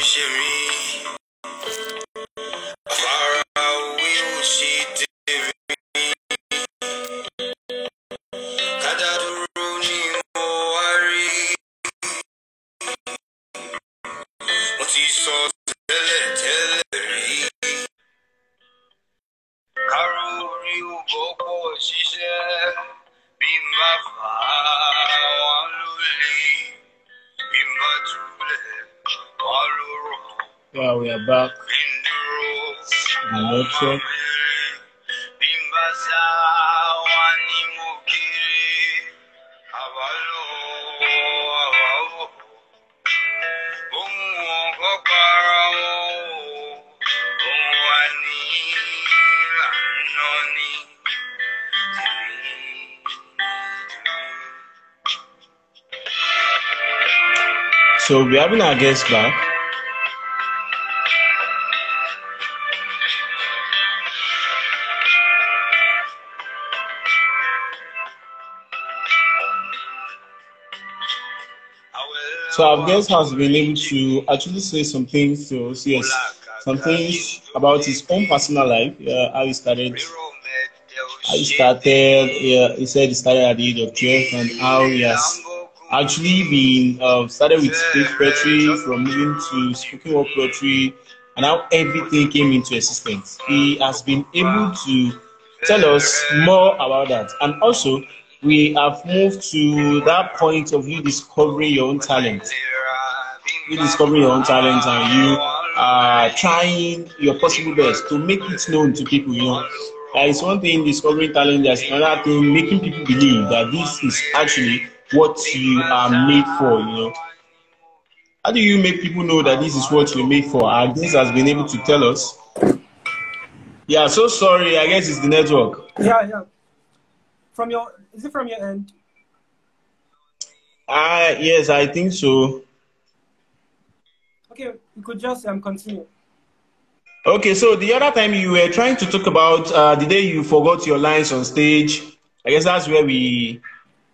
Hoje. So we're having our guest back. So our guest has been able to actually say some things to us, yes, some things about his own personal life, uh, how he started, how he started, yeah, he said he started at the age of 12 and how he has actually been uh, started with stage poetry from moving to spoken word poetry and how everything came into existence. He has been able to tell us more about that. And also, we have moved to that point of you discovering your own talent. You discovering your own talent and you are trying your possible best to make it known to people, you know. Uh, it's one thing discovering talent, there's another thing making people believe that this is actually what you are made for, you know. How do you make people know that this is what you're made for? Our guest has been able to tell us. Yeah, so sorry, I guess it's the network. Yeah, yeah. From your, is it from your end? Ah, yes, I think so. Okay, you could just um, continue. Okay, so the other time you were trying to talk about uh, the day you forgot your lines on stage. I guess that's where we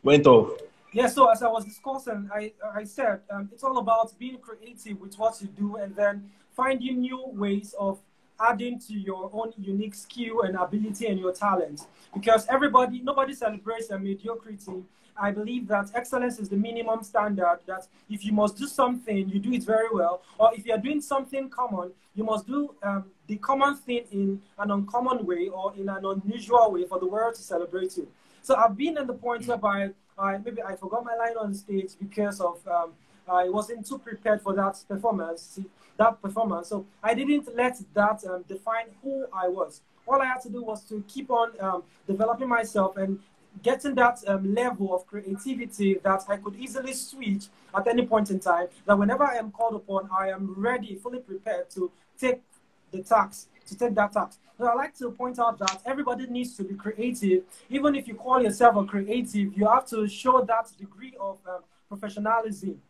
went off. Yeah, so as I was discussing, I, I said um, it's all about being creative with what you do and then finding new ways of adding to your own unique skill and ability and your talent. Because everybody, nobody celebrates a mediocrity. I believe that excellence is the minimum standard. That if you must do something, you do it very well. Or if you are doing something common, you must do um, the common thing in an uncommon way or in an unusual way for the world to celebrate you. So I've been in the point whereby I maybe I forgot my line on stage because of um, I wasn't too prepared for that performance. That performance, so I didn't let that um, define who I was. All I had to do was to keep on um, developing myself and getting that um, level of creativity that I could easily switch at any point in time. That whenever I am called upon, I am ready, fully prepared to take the task, to take that task. So I like to point out that everybody needs to be creative. Even if you call yourself a creative, you have to show that degree of um, professionalism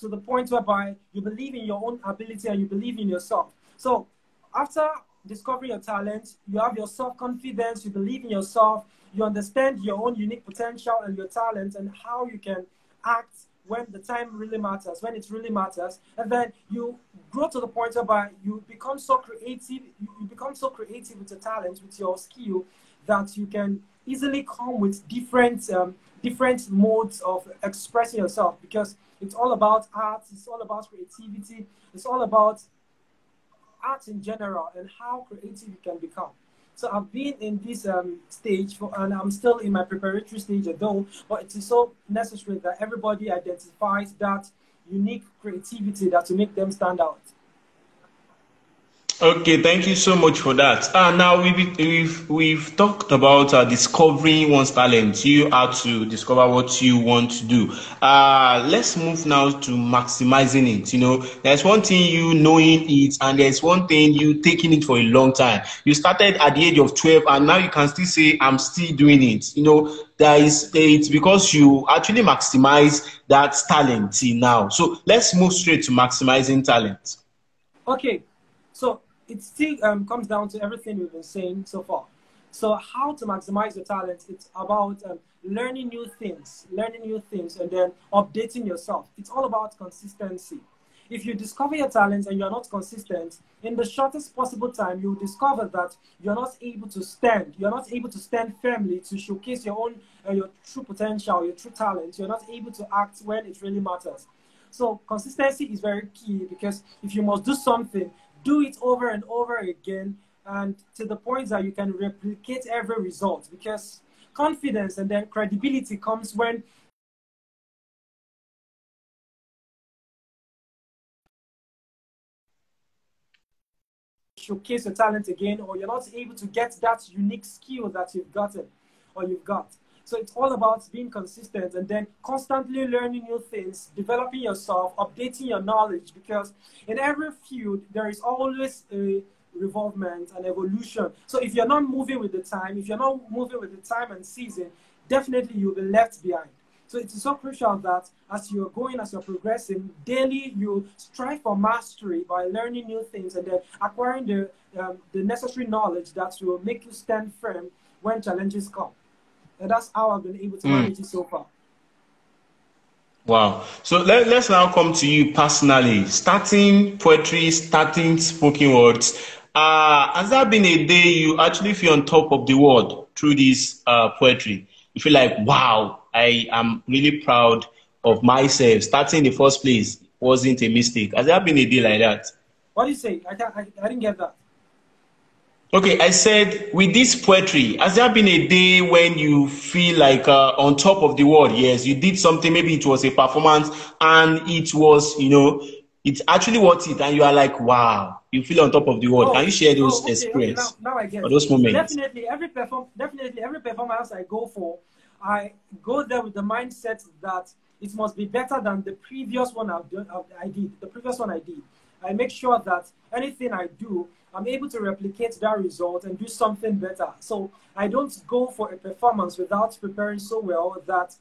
to the point whereby you believe in your own ability and you believe in yourself. So after discovering your talent, you have your self-confidence, you believe in yourself, you understand your own unique potential and your talent and how you can act when the time really matters, when it really matters, and then you grow to the point where you become so creative, you become so creative with your talent, with your skill, that you can easily come with different um, different modes of expressing yourself because it's all about art, it's all about creativity, it's all about art in general and how creative you can become. So I've been in this um, stage for, and I'm still in my preparatory stage though, but it is so necessary that everybody identifies that unique creativity that to make them stand out. Okay, thank you so much for that. Uh, now we've, we've we've talked about uh, discovering one's talent. You have to discover what you want to do. Uh, let's move now to maximizing it. You know, there's one thing you knowing it, and there's one thing you taking it for a long time. You started at the age of 12, and now you can still say, "I'm still doing it." You know, there is it's because you actually maximize that talent now. So let's move straight to maximizing talent. Okay, so it still um, comes down to everything we've been saying so far. So how to maximize your talent? It's about um, learning new things, learning new things, and then updating yourself. It's all about consistency. if you discover your talents and you're not consistent, in the shortest possible time, you'll discover that you're not able to stand. You're not able to stand firmly to showcase your own, uh, your true potential, your true talent. You're not able to act when it really matters. So consistency is very key because if you must do something, do it over and over again and to the point that you can replicate every result because confidence and then credibility comes when you showcase your talent again or you're not able to get that unique skill that you've gotten or you've got so it's all about being consistent and then constantly learning new things developing yourself updating your knowledge because in every field there is always a revolvement and evolution. So if you're not moving with the time, if you're not moving with the time and season, definitely you'll be left behind. So it is so crucial that as you're going, as you're progressing, daily you strive for mastery by learning new things and then acquiring the, um, the necessary knowledge that will make you stand firm when challenges come. And that's how I've been able to mm. manage it so far. Wow. So let, let's now come to you personally. Starting poetry, starting spoken words. Uh, has there been a day you actually feel on top of the world through this uh, poetry? You feel like, wow, I am really proud of myself. Starting in the first place wasn't a mistake. Has there been a day like that? What do you say? I, I, I didn't get that. Okay, I said with this poetry, has there been a day when you feel like uh, on top of the world? Yes, you did something, maybe it was a performance and it was, you know, it's actually worth it, and you are like, wow, you feel on top of the world. Oh, Can you share those oh, okay, experience okay, now, now I get or those moments? Definitely, every perform, definitely every performance I go for, I go there with the mindset that it must be better than the previous one I've done, I did. The previous one I did. I make sure that anything I do, I'm able to replicate that result and do something better. So I don't go for a performance without preparing so well that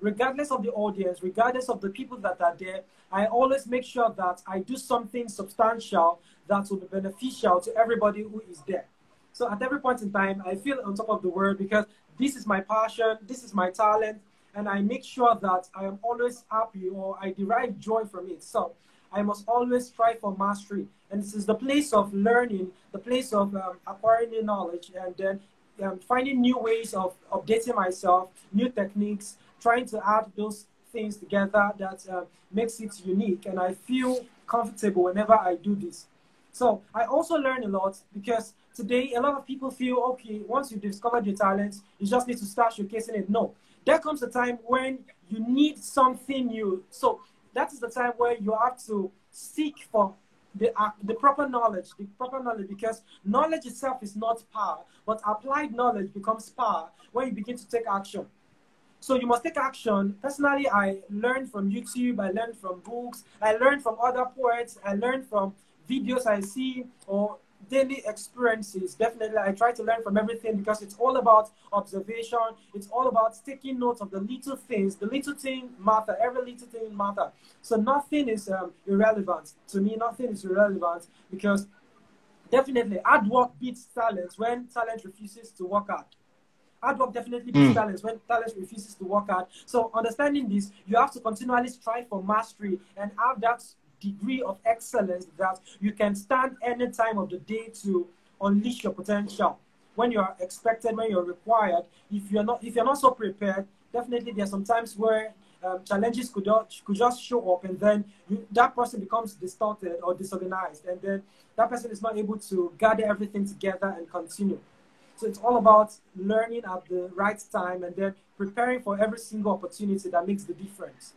regardless of the audience, regardless of the people that are there, I always make sure that I do something substantial that will be beneficial to everybody who is there. So at every point in time, I feel on top of the world because this is my passion, this is my talent, and I make sure that I am always happy or I derive joy from it. So I must always strive for mastery. And this is the place of learning, the place of um, acquiring knowledge, and then um, finding new ways of updating myself, new techniques, trying to add those things together that uh, makes it unique. And I feel comfortable whenever I do this. So I also learn a lot because today a lot of people feel okay, once you discovered your talents, you just need to start showcasing it. No, there comes a time when you need something new. So that is the time where you have to seek for the, uh, the proper knowledge, the proper knowledge, because knowledge itself is not power, but applied knowledge becomes power when you begin to take action. So you must take action. Personally, I learned from YouTube, I learned from books, I learned from other poets, I learned from videos I see or daily experiences. Definitely, I try to learn from everything because it's all about observation. It's all about taking note of the little things. The little thing matter. Every little thing matter. So nothing is um, irrelevant. To me, nothing is irrelevant because definitely hard work beats talent when talent refuses to work hard. Hard work definitely beats mm. talent when talent refuses to work hard. So understanding this, you have to continually strive for mastery and have that degree of excellence that you can stand any time of the day to unleash your potential. When you're expected, when you're required, if you're not if you're not so prepared, definitely there are some times where um, challenges could, could just show up and then you, that person becomes distorted or disorganized and then that person is not able to gather everything together and continue. So it's all about learning at the right time and then preparing for every single opportunity that makes the difference.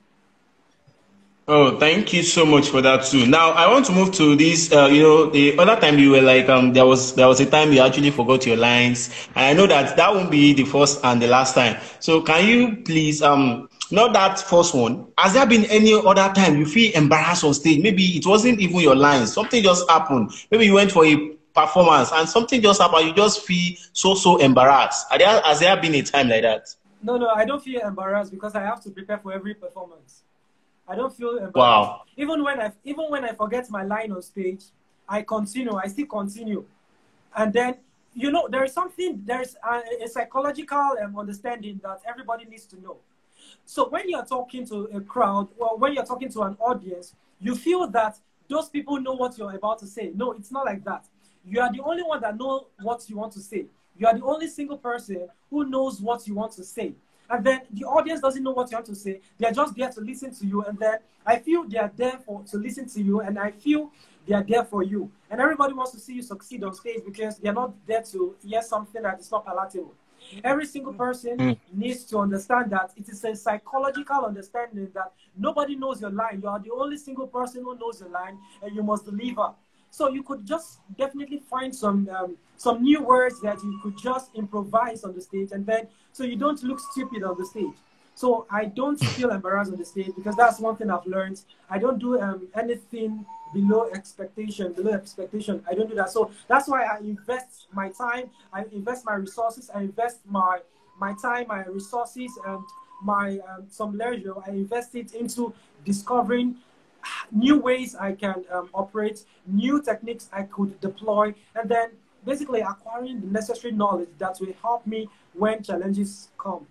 Oh, thank you so much for that too. Now I want to move to this. Uh, you know, the other time you were like, um, there was there was a time you actually forgot your lines, and I know that that won't be the first and the last time. So can you please, um, not that first one. Has there been any other time you feel embarrassed on stage? Maybe it wasn't even your lines. Something just happened. Maybe you went for a performance and something just happened, you just feel so so embarrassed. There, has there been a time like that? No, no, I don't feel embarrassed because I have to prepare for every performance. I don't feel embarrassed. Wow. Even when I even when I forget my line on stage, I continue. I still continue, and then you know there is something there's a, a psychological um, understanding that everybody needs to know. So when you're talking to a crowd, well, when you're talking to an audience, you feel that those people know what you're about to say. No, it's not like that. You are the only one that know what you want to say. You are the only single person who knows what you want to say. And then the audience doesn't know what you have to say. They're just there to listen to you. And then I feel they are there for to listen to you. And I feel they are there for you. And everybody wants to see you succeed on stage because they're not there to hear something that is not palatable. Every single person mm. needs to understand that it is a psychological understanding that nobody knows your line. You are the only single person who knows your line, and you must deliver. So you could just definitely find some um, some new words that you could just improvise on the stage, and then so you don't look stupid on the stage. So I don't feel embarrassed on the stage because that's one thing I've learned. I don't do um, anything below expectation, below expectation. I don't do that. So that's why I invest my time, I invest my resources, I invest my my time, my resources, and my um, some leisure. I invest it into discovering new ways I can um, operate, new techniques I could deploy, and then basically acquiring the necessary knowledge that will help me when challenges come.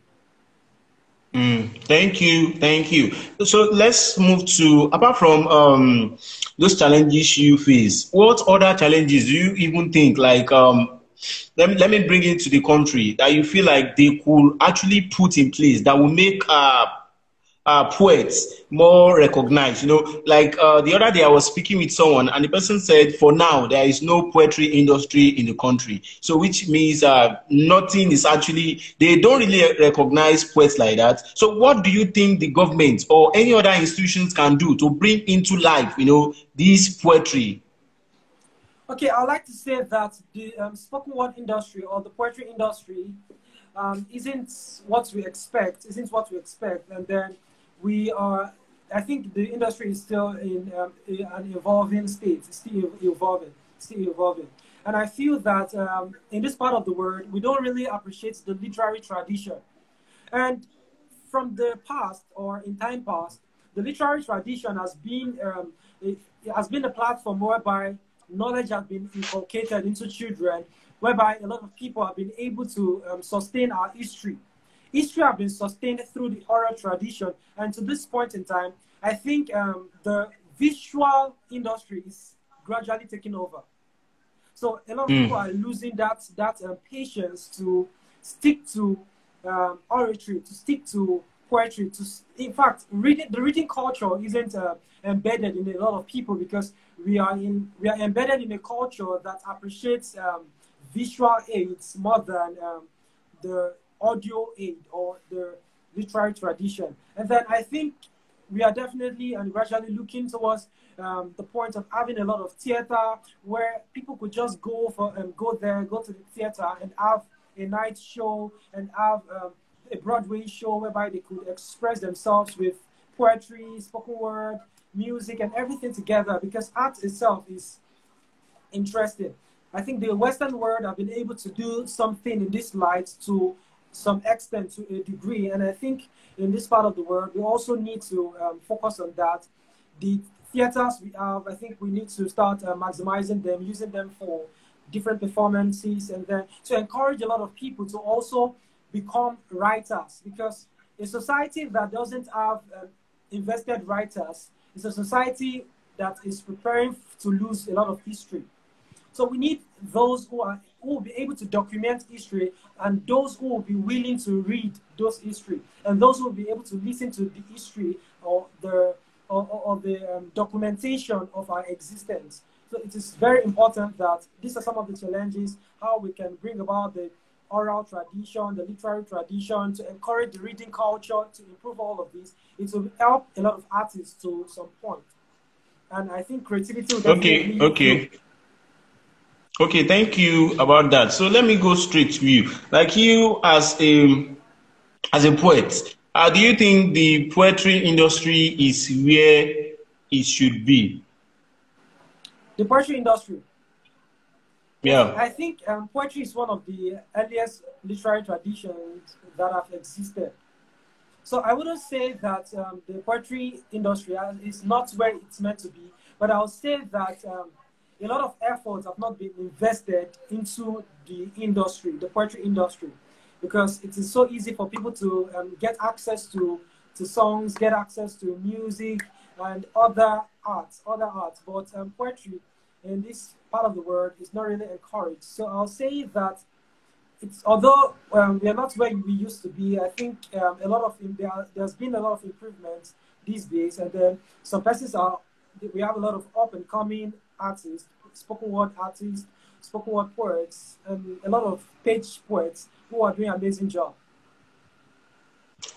Mm, thank you, thank you. So let's move to apart from um, those challenges you face. What other challenges do you even think like um, let me, let me bring it to the country that you feel like they could actually put in place that will make uh, uh, poets more recognized. You know, like uh, the other day I was speaking with someone, and the person said, for now, there is no poetry industry in the country. So, which means uh, nothing is actually, they don't really recognize poets like that. So, what do you think the government or any other institutions can do to bring into life, you know, this poetry? Okay, I'd like to say that the um, spoken word industry or the poetry industry um, isn't what we expect, isn't what we expect. And then we are, I think the industry is still in, um, an evolving state, still evolving, still evolving. And I feel that um, in this part of the world, we don't really appreciate the literary tradition. And from the past or in time past, the literary tradition has been um, it, it has been a platform whereby knowledge has been inculcated into children, whereby a lot of people have been able to um, sustain our history history have been sustained through the oral tradition. And to this point in time, I think um, the visual industry is gradually taking over. So a lot of mm. people are losing that that um, patience to stick to um, oratory, to stick to poetry. To in fact, reading the reading culture isn't uh, embedded in a lot of people because we are in we are embedded in a culture that appreciates um, visual aids more than um, the audio aid or the literary tradition. And then I think we are definitely and gradually looking towards um, the point of having a lot of theater where people could just go for um, go there, go to the theater and have a night show and have um, a Broadway show whereby they could express themselves with poetry, spoken word, music, and everything together because art itself is interesting. I think the Western world have been able to do something in this light to some extent to a degree. And I think in this part of the world, we also need to um, focus on that. The theaters we have, I think we need to start uh, maximizing them, using them for different performances, and then to encourage a lot of people to also become writers. Because a society that doesn't have um, invested writers is a society that is preparing to lose a lot of history. So we need those who are who will be able to document history and those who will be willing to read those history and those who will be able to listen to the history or the or, or the um, documentation of our existence. So it is very important that these are some of the challenges, how we can bring about the oral tradition, the literary tradition, to encourage the reading culture, to improve all of this. It will help a lot of artists to some point. And I think creativity will Okay, okay. Okay, thank you about that. So let me go straight to you. Like you as a as a poet, uh, do you think the poetry industry is where it should be? The poetry industry. Yeah. I think um, poetry is one of the earliest literary traditions that have existed. So I wouldn't say that um, the poetry industry is not where it's meant to be, but I'll say that um, a lot of efforts have not been invested into the industry, the poetry industry, because it is so easy for people to um, get access to, to songs, get access to music, and other arts, other arts. But um, poetry in this part of the world is not really encouraged. So I'll say that it's although um, we are not where we used to be. I think um, a lot of there there's been a lot of improvements these days, and then some persons are we have a lot of up and coming artists, spoken word artists, spoken word poets, and a lot of page poets who are doing amazing job.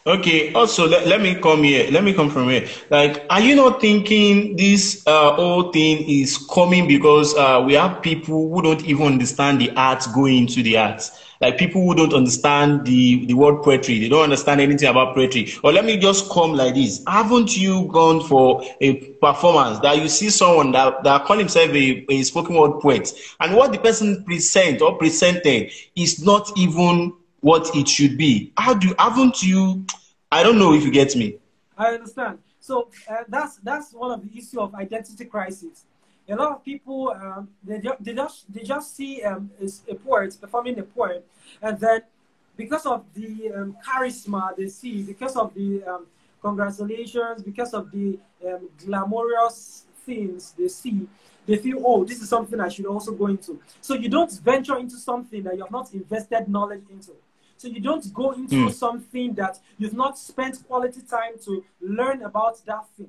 Okay. Also, let, let me come here. Let me come from here. Like, are you not thinking this uh, whole thing is coming because uh, we have people who don't even understand the arts going into the arts? Like people who don't understand the, the word poetry, they don't understand anything about poetry. Or let me just come like this. Haven't you gone for a performance that you see someone that, that call himself a, a spoken word poet, and what the person present or presented is not even what it should be? How do haven't you? I don't know if you get me. I understand. So uh, that's that's one of the issue of identity crisis a lot of people um, they, they just they just see um, a poet performing a poem, and then because of the um, charisma they see, because of the um, congratulations, because of the um, glamorous things they see, they feel, oh, this is something I should also go into. So you don't venture into something that you have not invested knowledge into. So you don't go into mm. something that you've not spent quality time to learn about that thing.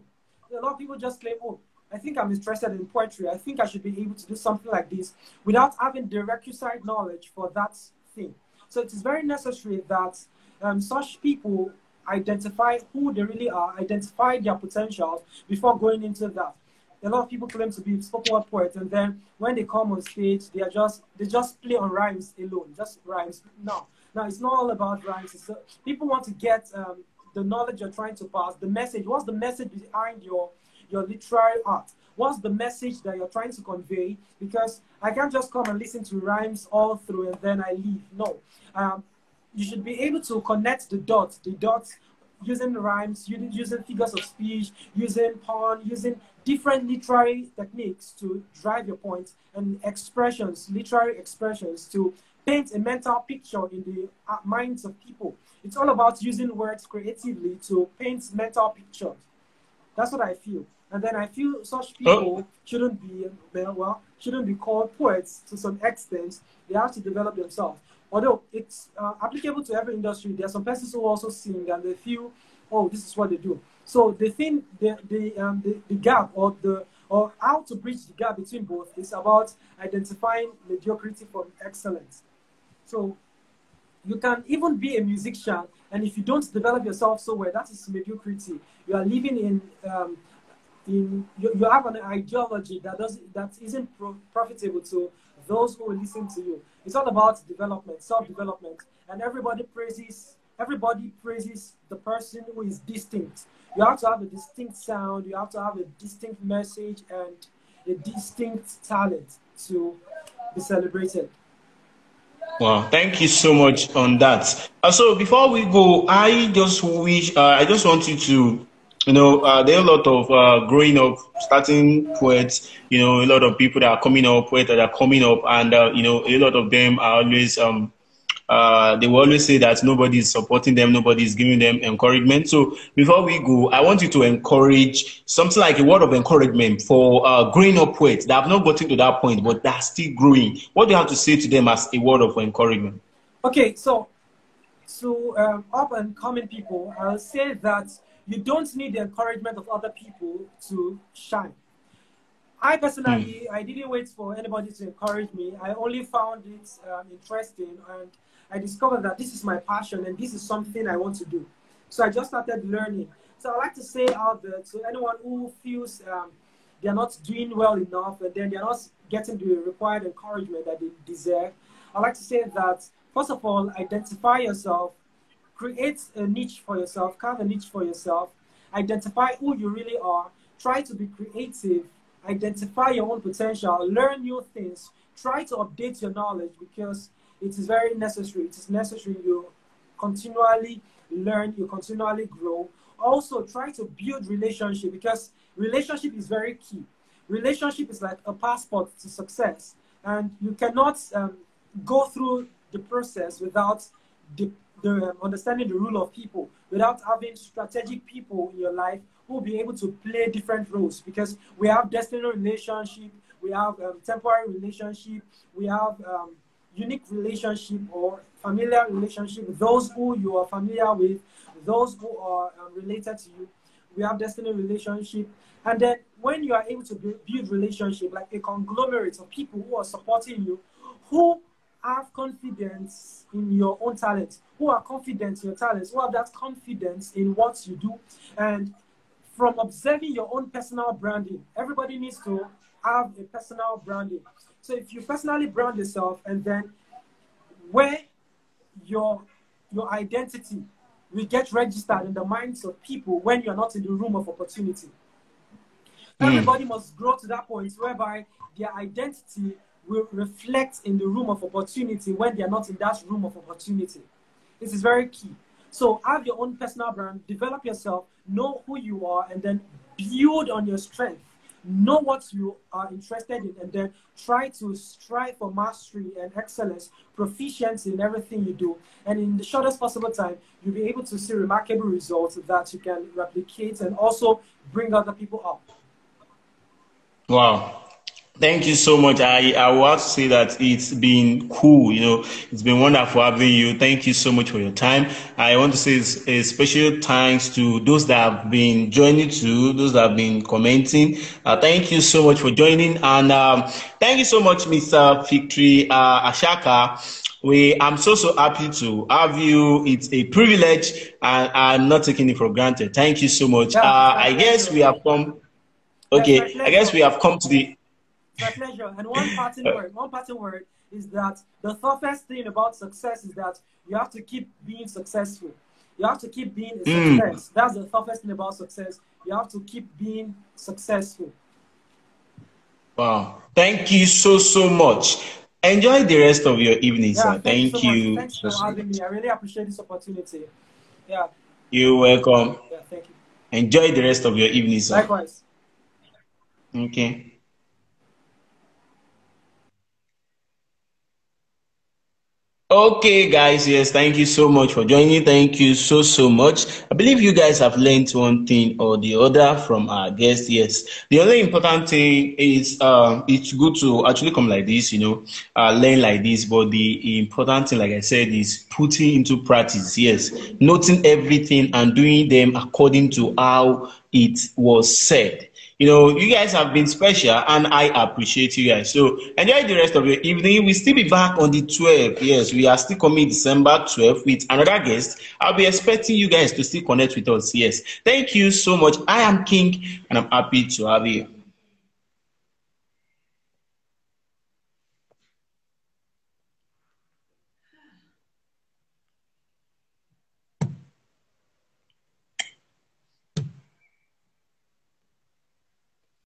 A lot of people just claim, oh, I think I'm interested in poetry. I think I should be able to do something like this without having the requisite knowledge for that thing. So it is very necessary that um, such people identify who they really are, identify their potentials before going into that. A lot of people claim to be spoken word poets, and then when they come on stage, they are just they just play on rhymes alone, just rhymes. No, now it's not all about rhymes. It's, uh, people want to get um, the knowledge you're trying to pass, the message. What's the message behind your your literary art? What's the message that you're trying to convey? Because I can't just come and listen to rhymes all through and then I leave. No. Um, you should be able to connect the dots, the dots using rhymes, using figures of speech, using pun, using different literary techniques to drive your points point and expressions, literary expressions to paint a mental picture in the uh, minds of people. It's all about using words creatively to paint mental pictures. That's what I feel. And then I feel such oh. people oh. shouldn't be well, shouldn't be called poets to some extent. They have to develop themselves. Although it's uh, applicable to every industry, there are some persons who also sing and they feel, oh, this is what they do. So the thing, the the, um, the, the gap or the or how to bridge the gap between both is about identifying mediocrity from excellence. So you can even be a musician, and if you don't develop yourself so well, that is mediocrity. You are living in um, in you, you have an ideology that does that isn't pro- profitable to those who will listen to you. It's all about development, self-development, and everybody praises everybody praises the person who is distinct. You have to have a distinct sound. You have to have a distinct message and a distinct talent to be celebrated. Wow, thank you so much on that. Uh, so before we go, I just wish uh, I just want you to you know, uh, there are a lot of uh, growing up, starting poets. You know, a lot of people that are coming up, poets that are coming up, and uh, you know, a lot of them are always um, uh, they will always say that nobody is supporting them, nobody is giving them encouragement. So before we go, I want you to encourage something like a word of encouragement for uh, growing up poets that have not gotten to that point, but that are still growing. What do you have to say to them as a word of encouragement? Okay, so to um, up and coming people, I'll say that you don't need the encouragement of other people to shine. I personally, mm. I didn't wait for anybody to encourage me. I only found it um, interesting and I discovered that this is my passion and this is something I want to do. So I just started learning. So I like to say out there to anyone who feels um, they're not doing well enough and then they're not getting the required encouragement that they deserve. I like to say that, first of all, identify yourself create a niche for yourself, carve a niche for yourself, identify who you really are, try to be creative, identify your own potential, learn new things, try to update your knowledge because it is very necessary. It is necessary you continually learn, you continually grow. Also, try to build relationship because relationship is very key. Relationship is like a passport to success, and you cannot um, go through the process without the the um, understanding the rule of people without having strategic people in your life who will be able to play different roles because we have destiny relationship, we have um, temporary relationship, we have um, unique relationship or familiar relationship, those who you are familiar with, those who are um, related to you. We have destiny relationship. And then when you are able to build relationship, like a conglomerate of people who are supporting you, who have confidence in your own talents, who are confident in your talents, who have that confidence in what you do. And from observing your own personal branding, everybody needs to have a personal branding. So if you personally brand yourself and then where your your identity will get registered in the minds of people when you're not in the room of opportunity. Mm. Everybody must grow to that point whereby their identity will reflect in the room of opportunity when they're not in that room of opportunity. This is very key. So have your own personal brand, develop yourself, know who you are, and then build on your strength know what you are interested in, and then try to strive for mastery and excellence, proficiency in everything you do. And in the shortest possible time, you'll be able to see remarkable results that you can replicate and also bring other people up. Wow. Thank you so much. I, I want to say that it's been cool. You know, it's been wonderful having you. Thank you so much for your time. I want to say a special thanks to those that have been joining to those that have been commenting. Uh, thank you so much for joining. And um, thank you so much, Mr. Victory uh, Ashaka. We, I'm so, so happy to have you. It's a privilege and I'm not taking it for granted. Thank you so much. Uh, I guess we have come. Okay, I guess we have come to the my pleasure. And one parting word, one parting word is that the toughest thing about success is that you have to keep being successful. You have to keep being a mm. That's the toughest thing about success. You have to keep being successful. Wow. Thank you so, so much. Enjoy the rest of your evening, yeah, sir. Thank, thank you. you. Thanks for having me. I really appreciate this opportunity. Yeah. You're welcome. Yeah, thank you. Enjoy the rest of your evening, sir. Likewise. Okay. Okay, guys, yes, thank you so much for joining. Thank you so, so much. I believe you guys have learned one thing or the other from our guest. Yes, the only important thing is uh, it's good to actually come like this, you know, uh, learn like this. But the important thing, like I said, is putting into practice. Yes, noting everything and doing them according to how it was said you know, you guys have been special and I appreciate you guys. So enjoy the rest of your evening. We'll still be back on the 12th. Yes, we are still coming December 12th with another guest. I'll be expecting you guys to still connect with us. Yes. Thank you so much. I am King and I'm happy to have you.